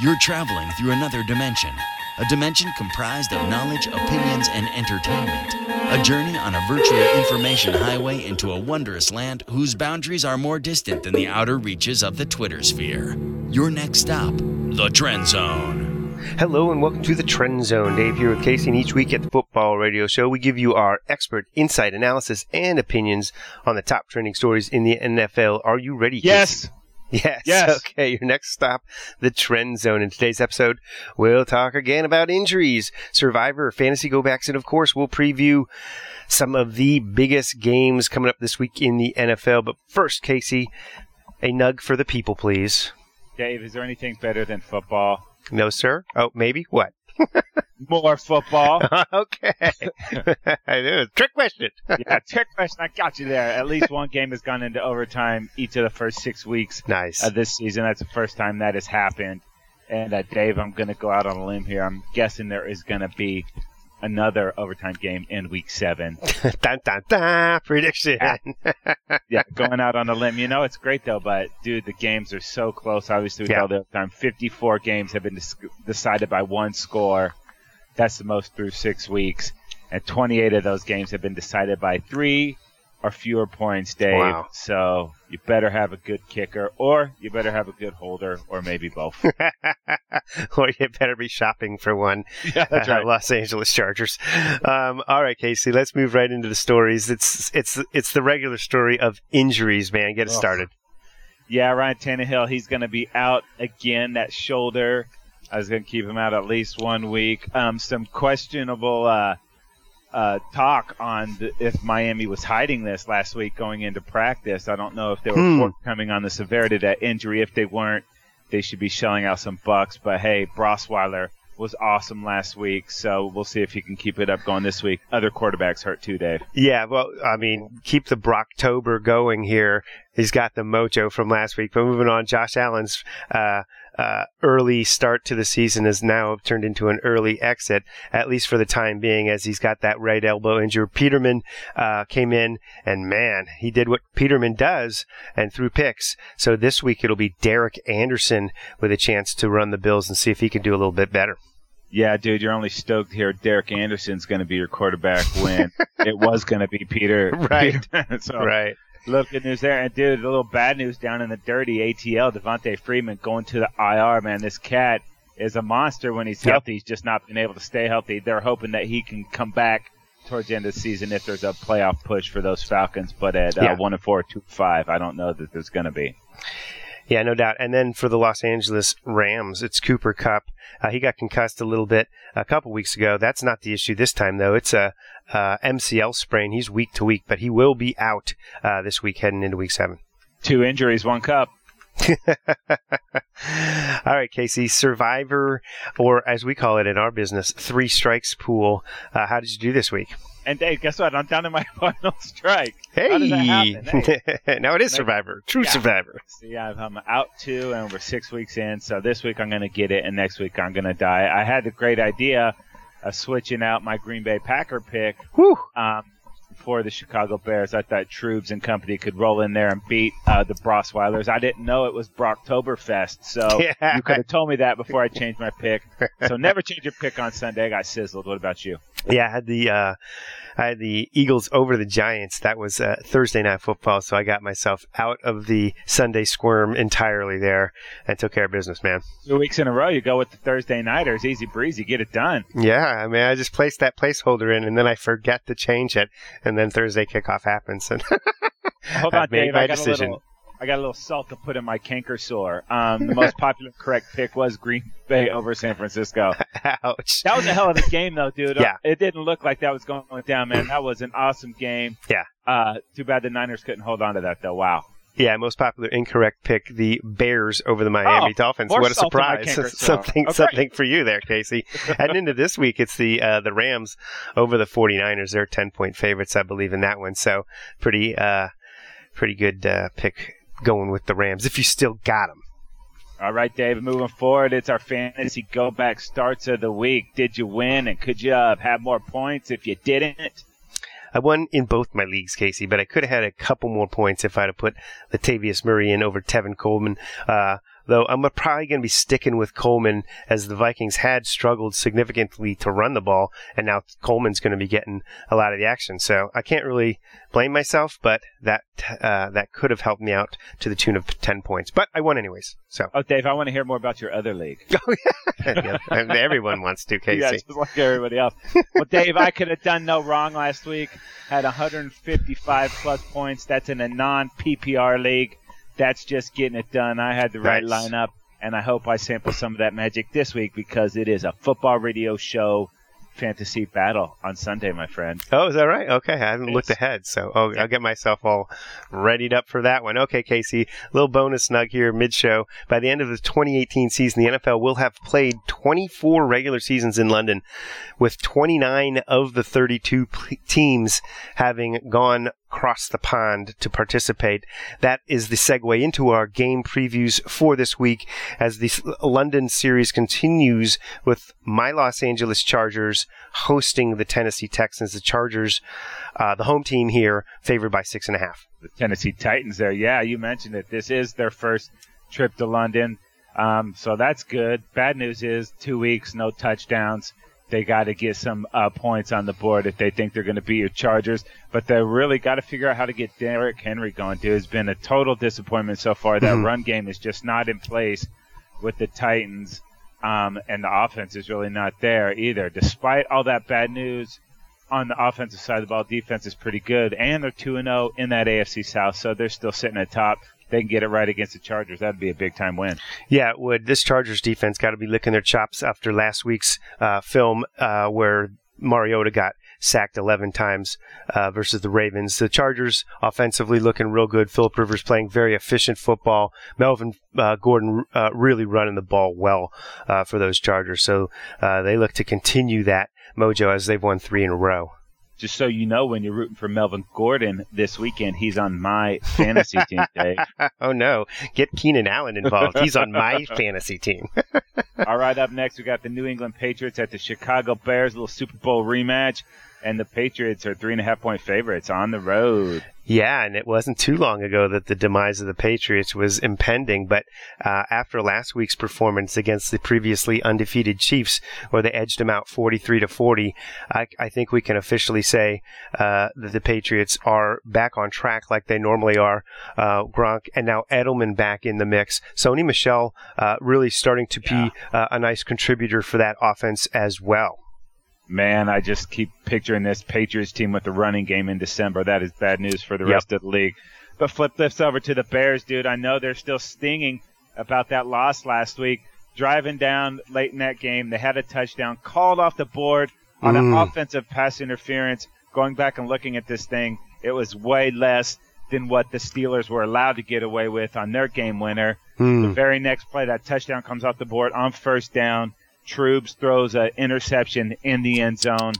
You're traveling through another dimension, a dimension comprised of knowledge, opinions, and entertainment. A journey on a virtual information highway into a wondrous land whose boundaries are more distant than the outer reaches of the Twitter sphere. Your next stop, the Trend Zone. Hello and welcome to the Trend Zone. Dave here with Casey, and each week at the Football Radio Show, we give you our expert insight, analysis, and opinions on the top trending stories in the NFL. Are you ready? Casey? Yes. Yes. Yes. Okay. Your next stop, the Trend Zone. In today's episode, we'll talk again about injuries, Survivor, fantasy go backs, and of course, we'll preview some of the biggest games coming up this week in the NFL. But first, Casey, a nug for the people, please. Dave, is there anything better than football? No, sir. Oh, maybe. What? More football. okay. I knew. Trick question. yeah, trick question. I got you there. At least one game has gone into overtime each of the first six weeks nice. of this season. That's the first time that has happened. And uh, Dave, I'm going to go out on a limb here. I'm guessing there is going to be another overtime game in week seven. dun, dun, dun, prediction. yeah, going out on a limb. You know, it's great though, but dude, the games are so close. Obviously, with Yeah. all the overtime, 54 games have been dis- decided by one score. That's the most through six weeks, and 28 of those games have been decided by three or fewer points, Dave. Wow. So you better have a good kicker, or you better have a good holder, or maybe both. or you better be shopping for one. yeah, that's uh, right. Los Angeles Chargers. Um, all right, Casey, let's move right into the stories. It's it's it's the regular story of injuries, man. Get it Ugh. started. Yeah, Ryan Tannehill, he's going to be out again. That shoulder, I was going to keep him out at least one week. Um, some questionable uh, uh, talk on the, if Miami was hiding this last week going into practice. I don't know if they were Hmm. forthcoming on the severity of that injury. If they weren't, they should be shelling out some bucks. But hey, Brosweiler was awesome last week, so we'll see if he can keep it up going this week. Other quarterbacks hurt too, Dave. Yeah, well, I mean, keep the Brocktober going here. He's got the mojo from last week. But moving on, Josh Allen's uh, uh, early start to the season has now turned into an early exit, at least for the time being, as he's got that right elbow injury. Peterman uh, came in, and man, he did what Peterman does and threw picks. So this week it'll be Derek Anderson with a chance to run the Bills and see if he can do a little bit better. Yeah, dude, you're only stoked here. Derek Anderson's going to be your quarterback when it was going to be Peter. Right. Peter. so, Right. Little good news there. And, dude, a little bad news down in the dirty ATL. Devonta Freeman going to the IR, man. This cat is a monster when he's healthy. He's just not been able to stay healthy. They're hoping that he can come back towards the end of the season if there's a playoff push for those Falcons. But at Yeah. uh, 1 and 4, 2-5 I don't know that there's going to be. Yeah, no doubt. And then for the Los Angeles Rams, it's Cooper Kupp. Uh, he got concussed a little bit a couple weeks ago. That's not the issue this time, though. It's a uh, MCL sprain. He's week to week, but he will be out uh, this week heading into week seven. Two injuries, one cup. All right, Casey, Survivor, or as we call it in our business, three strikes pool. Uh, how did you do this week? And, Dave, guess what? I'm down to my final strike. Hey, How did that? Hey. now it is Survivor, true Yeah. Survivor. See, I've- I'm out two, and we're six weeks in. So this week I'm going to get it, and next week I'm going to die. I had the great idea of switching out my Green Bay Packer pick Whew. um, for the Chicago Bears. I thought Troops and company could roll in there and beat uh, the Brosweilers. I didn't know it was Brocktoberfest, so Yeah. you could have told me that before I changed my pick. So never change your pick on Sunday. I got sizzled. What about you? Yeah, I had the uh, I had the Eagles over the Giants. That was uh, Thursday night football, so I got myself out of the Sunday squirm entirely there and took care of business, man. Two weeks in a row, you go with the Thursday nighters. Easy breezy, get it done. Yeah, I mean, I just placed that placeholder in, and then I forget to change it, and then Thursday kickoff happens, and Hold I've on, made Dave. my I got decision. A little, I got a little salt to put in my canker sore. Um, the most popular correct pick was Green Bay over San Francisco. ouch. That was a hell of a game, though, dude. Yeah. It didn't look like that was going down, man. That was an awesome game. Yeah. Uh, too bad the Niners couldn't hold on to that, though. Wow. Yeah, most popular incorrect pick: the Bears over the Miami Oh, Dolphins. What a salt in my surprise! something, Okay. something for you there, Casey. and into this week, it's the uh, the Rams over the 49ers. They're ten point favorites, I believe, in that one. So pretty, uh, pretty good uh, pick going with the Rams if you still got them. All right, David. Moving forward, it's our fantasy go back starts of the week. Did you win, and could you uh, have more points if you didn't? I won in both my leagues, Casey, but I could have had a couple more points if I'd have put Latavius Murray in over Tevin Coleman. Uh, though I'm probably going to be sticking with Coleman as the Vikings had struggled significantly to run the ball, and now Coleman's going to be getting a lot of the action. So I can't really blame myself, but that uh, that could have helped me out to the tune of ten points. But I won anyways. So Oh, Dave, I want to hear more about your other league. oh yeah, everyone wants to, Casey. Yeah, just like everybody else. Well, Dave, I could have done no wrong last week. Had 155 plus points. That's in a non PPR league. That's just getting it done. I had the right Nice. lineup, and I hope I sample some of that magic this week because it is a football radio show fantasy battle on Sunday, my friend. Oh, is that right? Okay, I haven't Yes. looked ahead, so oh, I'll get myself all readied up for that one. Okay, Casey, little bonus snug here mid-show. By the end of the 2018 season, the NFL will have played 24 regular seasons in London, with 29 of the 32 p- teams having gone across the pond to participate. That is the segue into our game previews for this week as the London series continues with my Los Angeles Chargers hosting the Tennessee Texans. The Chargers, uh, the home team here, favored by six and a half. the Tennessee Titans there. Yeah, you mentioned it. This is their first trip to London. Um, so that's good. Bad news is two weeks, no touchdowns. They got to get some uh, points on the board if they think they're going to beat your Chargers. But they really got to figure out how to get Derrick Henry going, dude. It's been a total disappointment so far. That Mhm. run game is just not in place with the Titans. Um, and the offense is really not there either. Despite all that bad news, on the offensive side of the ball, defense is pretty good, and they're two and zero in that AFC South, so they're still sitting at top. They can get it right against the Chargers. That'd be a big time win. Yeah, it would this Chargers defense got to be licking their chops after last week's uh, film uh, where Mariota got sacked 11 times uh, versus the Ravens. The Chargers offensively looking real good. Philip Rivers playing very efficient football. Melvin uh, Gordon uh, really running the ball well uh, for those Chargers. So uh, they look to continue that mojo as they've won three in a row. Just so you know, when you're rooting for Melvin Gordon this weekend, he's on my fantasy team, Dave. oh no, get Keenan Allen involved. He's on my fantasy team. All right, up next we got the New England Patriots at the Chicago Bears, little Super Bowl rematch, and the Patriots are three and a half point favorites on the road. Yeah, and it wasn't too long ago that the demise of the Patriots was impending. But uh, after last week's performance against the previously undefeated Chiefs, where they edged them out 43 to 40, I, I think we can officially say uh, that the Patriots are back on track like they normally are. Uh, Gronk and now Edelman back in the mix. Sony Michel uh, really starting to be uh, a nice contributor for that offense as well. Man, I just keep picturing this Patriots team with the running game in December. That is bad news for the Yep. rest of the league. But flip this over to the Bears, dude. I know they're still stinging about that loss last week. Driving down late in that game, they had a touchdown called off the board on an Mm. offensive pass interference. Going back and looking at this thing, it was way less than what the Steelers were allowed to get away with on their game winner. Hmm. The very next play, that touchdown comes off the board on first down. Troops throws an interception in the end zone.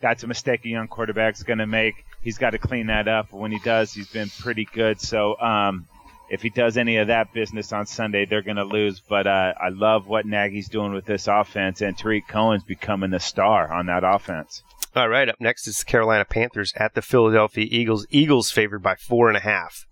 That's a mistake a young quarterback's going to make. He's got to clean that up. When he does, he's been pretty good. So um, if he does any of that business on Sunday, they're going to lose. But uh, I love what Nagy's doing with this offense, and Tarik Cohen's becoming the star on that offense. All right, up next is the Carolina Panthers at the Philadelphia Eagles. Eagles favored by four and a half.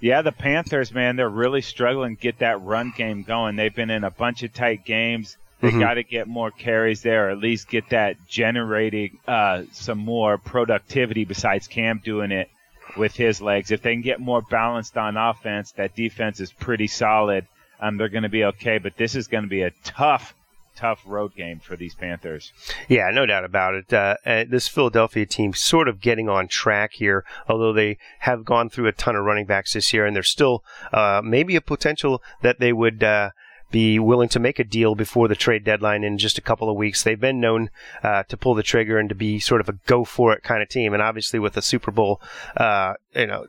Yeah, the Panthers, man, they're really struggling to get that run game going. They've been in a bunch of tight games. They Mhm. got to get more carries there, or at least get that generating uh, some more productivity besides Cam doing it with his legs. If they can get more balanced on offense, that defense is pretty solid. Um, they're going to be okay, but this is going to be a tough, tough road game for these Panthers. Yeah, no doubt about it. Uh, uh, this Philadelphia team sort of getting on track here, although they have gone through a ton of running backs this year, and there's still uh, maybe a potential that they would uh, be willing to make a deal before the trade deadline in just a couple of weeks. They've been known uh, to pull the trigger and to be sort of a go for it kind of team, and obviously with the Super Bowl, uh, you know,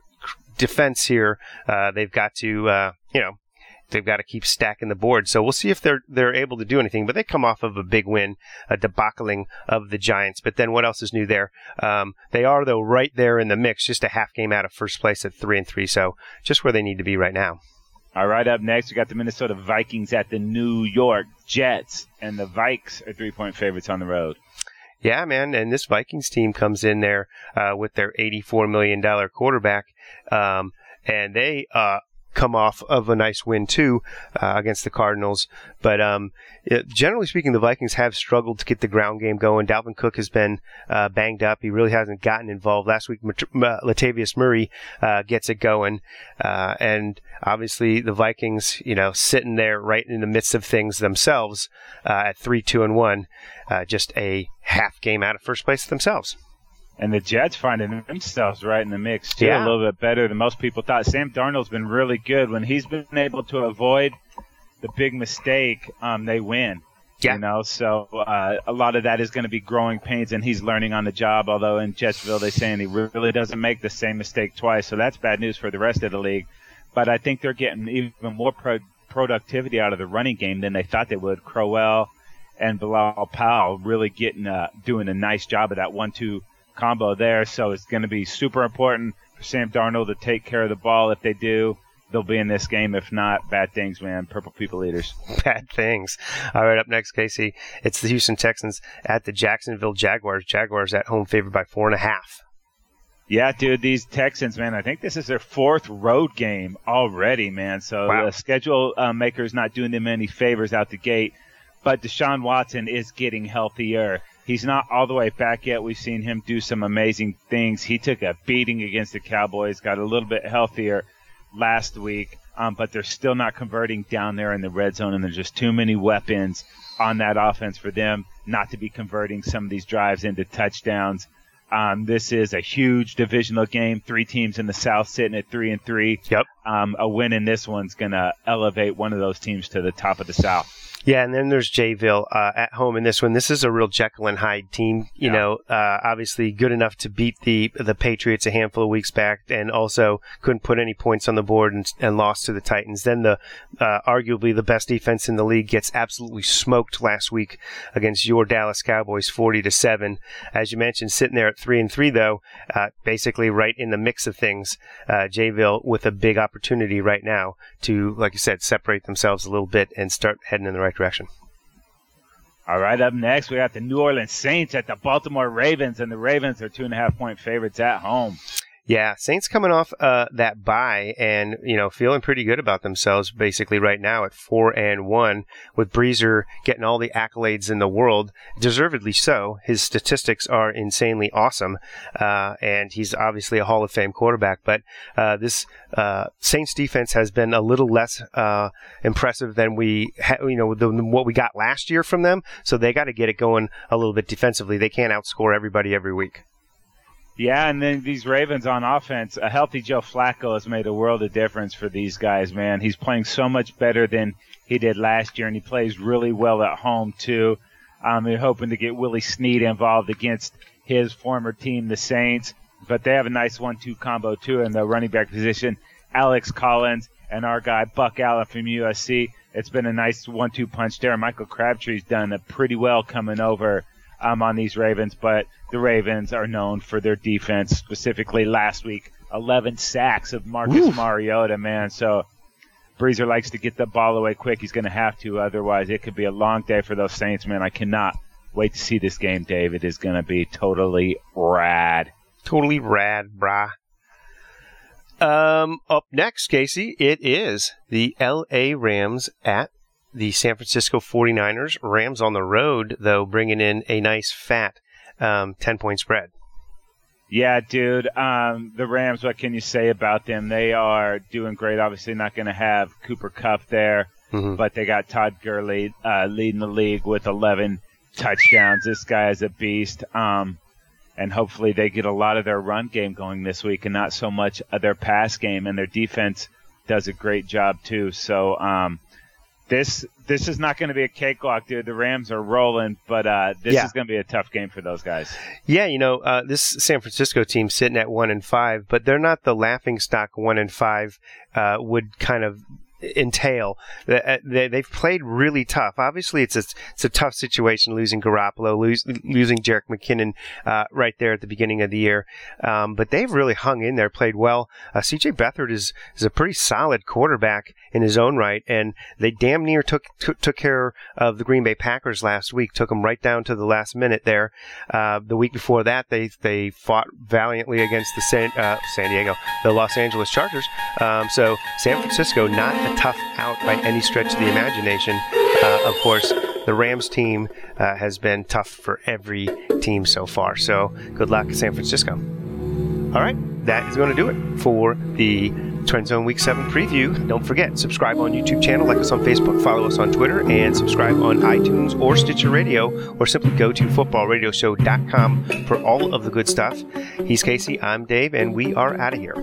defense here, uh, they've got to, uh, you know they've got to keep stacking the board. So we'll see if they're they're able to do anything. But they come off of a big win, a debacling of the Giants. But then what else is new there? Um, they are though right there in the mix, just a half game out of first place at three and three. So just where they need to be right now. All right, up next, we got the Minnesota Vikings at the New York Jets, and the Vikes are three point favorites on the road. Yeah, man. And this Vikings team comes in there uh, with their $84 million quarterback. Um, and they uh, come off of a nice win too uh, against the Cardinals. But um, it, generally speaking, the Vikings have struggled to get the ground game going. Dalvin Cook has been uh, banged up. He really hasn't gotten involved. Last week, Latavius Murray uh, gets it going, uh, and obviously the Vikings, you know, sitting there right in the midst of things themselves uh, at three, two, and one, uh, just a half game out of first place themselves. And the Jets finding themselves right in the mix too, Yeah. a little bit better than most people thought. Sam Darnold's been really good when he's been able to avoid the big mistake. Um, they win. Yeah. You know, so uh, a lot of that is going to be growing pains, and he's learning on the job. Although in Jetsville, they're saying he really doesn't make the same mistake twice, so that's bad news for the rest of the league. But I think they're getting even more pro- productivity out of the running game than they thought they would. Crowell and Bilal Powell really getting uh, doing a nice job of that one-two combo there. So it's going to be super important for Sam Darnold to take care of the ball. If they do, they'll be in this game. If not, bad things, man. Purple people eaters. bad things. All right, up next, Casey, it's the Houston Texans at the Jacksonville Jaguars. Jaguars at home favored by four and a half. Yeah, dude, these Texans, man, I think this is their fourth road game already, man. So Wow. the schedule uh, is not doing them any favors out the gate. But Deshaun Watson is getting healthier. He's not all the way back yet. We've seen him do some amazing things. He took a beating against the Cowboys, got a little bit healthier last week, um, but they're still not converting down there in the red zone, and there's just too many weapons on that offense for them not to be converting some of these drives into touchdowns. Um, this is a huge divisional game. Three teams in the South sitting at three and three. Yep. Um, a win in this one's gonna elevate one of those teams to the top of the South. Yeah, and then there's Jayville uh, at home in this one. This is a real Jekyll and Hyde team. You Yeah. know, uh, obviously good enough to beat the the Patriots a handful of weeks back, and also couldn't put any points on the board and, and lost to the Titans. Then the uh, arguably the best defense in the league gets absolutely smoked last week against your Dallas Cowboys, forty to seven. As you mentioned, sitting there at three and three though, uh, basically right in the mix of things. Uh, Jayville with a big opportunity right now to, like you said, separate themselves a little bit and start heading in the right direction. All right, up next we got the New Orleans Saints at the Baltimore Ravens, and the Ravens are two and a half point favorites at home. Yeah, Saints coming off uh, that bye and you know feeling pretty good about themselves basically right now at four and one with Breezer getting all the accolades in the world, deservedly so. His statistics are insanely awesome, uh, and he's obviously a Hall of Fame quarterback. But uh, this uh, Saints defense has been a little less uh, impressive than we ha- you know than what we got last year from them. So they got to get it going a little bit defensively. They can't outscore everybody every week. Yeah, and then these Ravens on offense, a healthy Joe Flacco has made a world of difference for these guys, man. He's playing so much better than he did last year, and he plays really well at home, too. Um, they're hoping to get Willie Snead involved against his former team, the Saints, but they have a nice one-two combo, too, in the running back position. Alex Collins and our guy Buck Allen from USC. It's been a nice one-two punch there. Michael Crabtree's done pretty well coming over um, on these Ravens, but the Ravens are known for their defense. Specifically, last week, 11 sacks of Marcus Mariota, man. So Breezer likes to get the ball away quick. He's going to have to, otherwise it could be a long day for those Saints, man. I cannot wait to see this game, Dave. It is going to be totally rad. Totally rad, brah. Um, up next, Casey, it is the LA Rams at the San Francisco 49ers. Rams on the road, though, bringing in a nice fat um, 10 point spread. Yeah, dude. Um, the Rams, what can you say about them? They are doing great. Obviously, not going to have Cooper Kupp there, Mhm. but they got Todd Gurley uh, leading the league with 11 touchdowns. This guy is a beast. Um, and hopefully they get a lot of their run game going this week and not so much of their pass game. And their defense does a great job too. So um, this this is not going to be a cakewalk, dude. The Rams are rolling, but uh, this Yeah. is going to be a tough game for those guys. Yeah, you know, uh, this San Francisco team sitting at one and five, but they're not the laughing stock one and five uh, would kind of entail. Uh, they, they've played really tough. Obviously, it's a, it's a tough situation losing Garoppolo, lose, losing Jerick McKinnon uh, right there at the beginning of the year. Um, but they've really hung in there, played well. Uh, CJ Beathard is, is a pretty solid quarterback in his own right, and they damn near took, took, took care of the Green Bay Packers last week, took them right down to the last minute there. Uh, the week before that, they, they fought valiantly against the San, uh, San Diego, the Los Angeles Chargers. Um, so San Francisco, not tough out by any stretch of the imagination. Uh, of course, the Rams team uh, has been tough for every team so far. So good luck, San Francisco. All right, that is going to do it for the Trend Zone Week 7 preview. Don't forget, subscribe on YouTube channel, like us on Facebook, follow us on Twitter, and subscribe on iTunes or Stitcher Radio, or simply go to footballradioshow.com for all of the good stuff. He's Casey, I'm Dave, and we are out of here.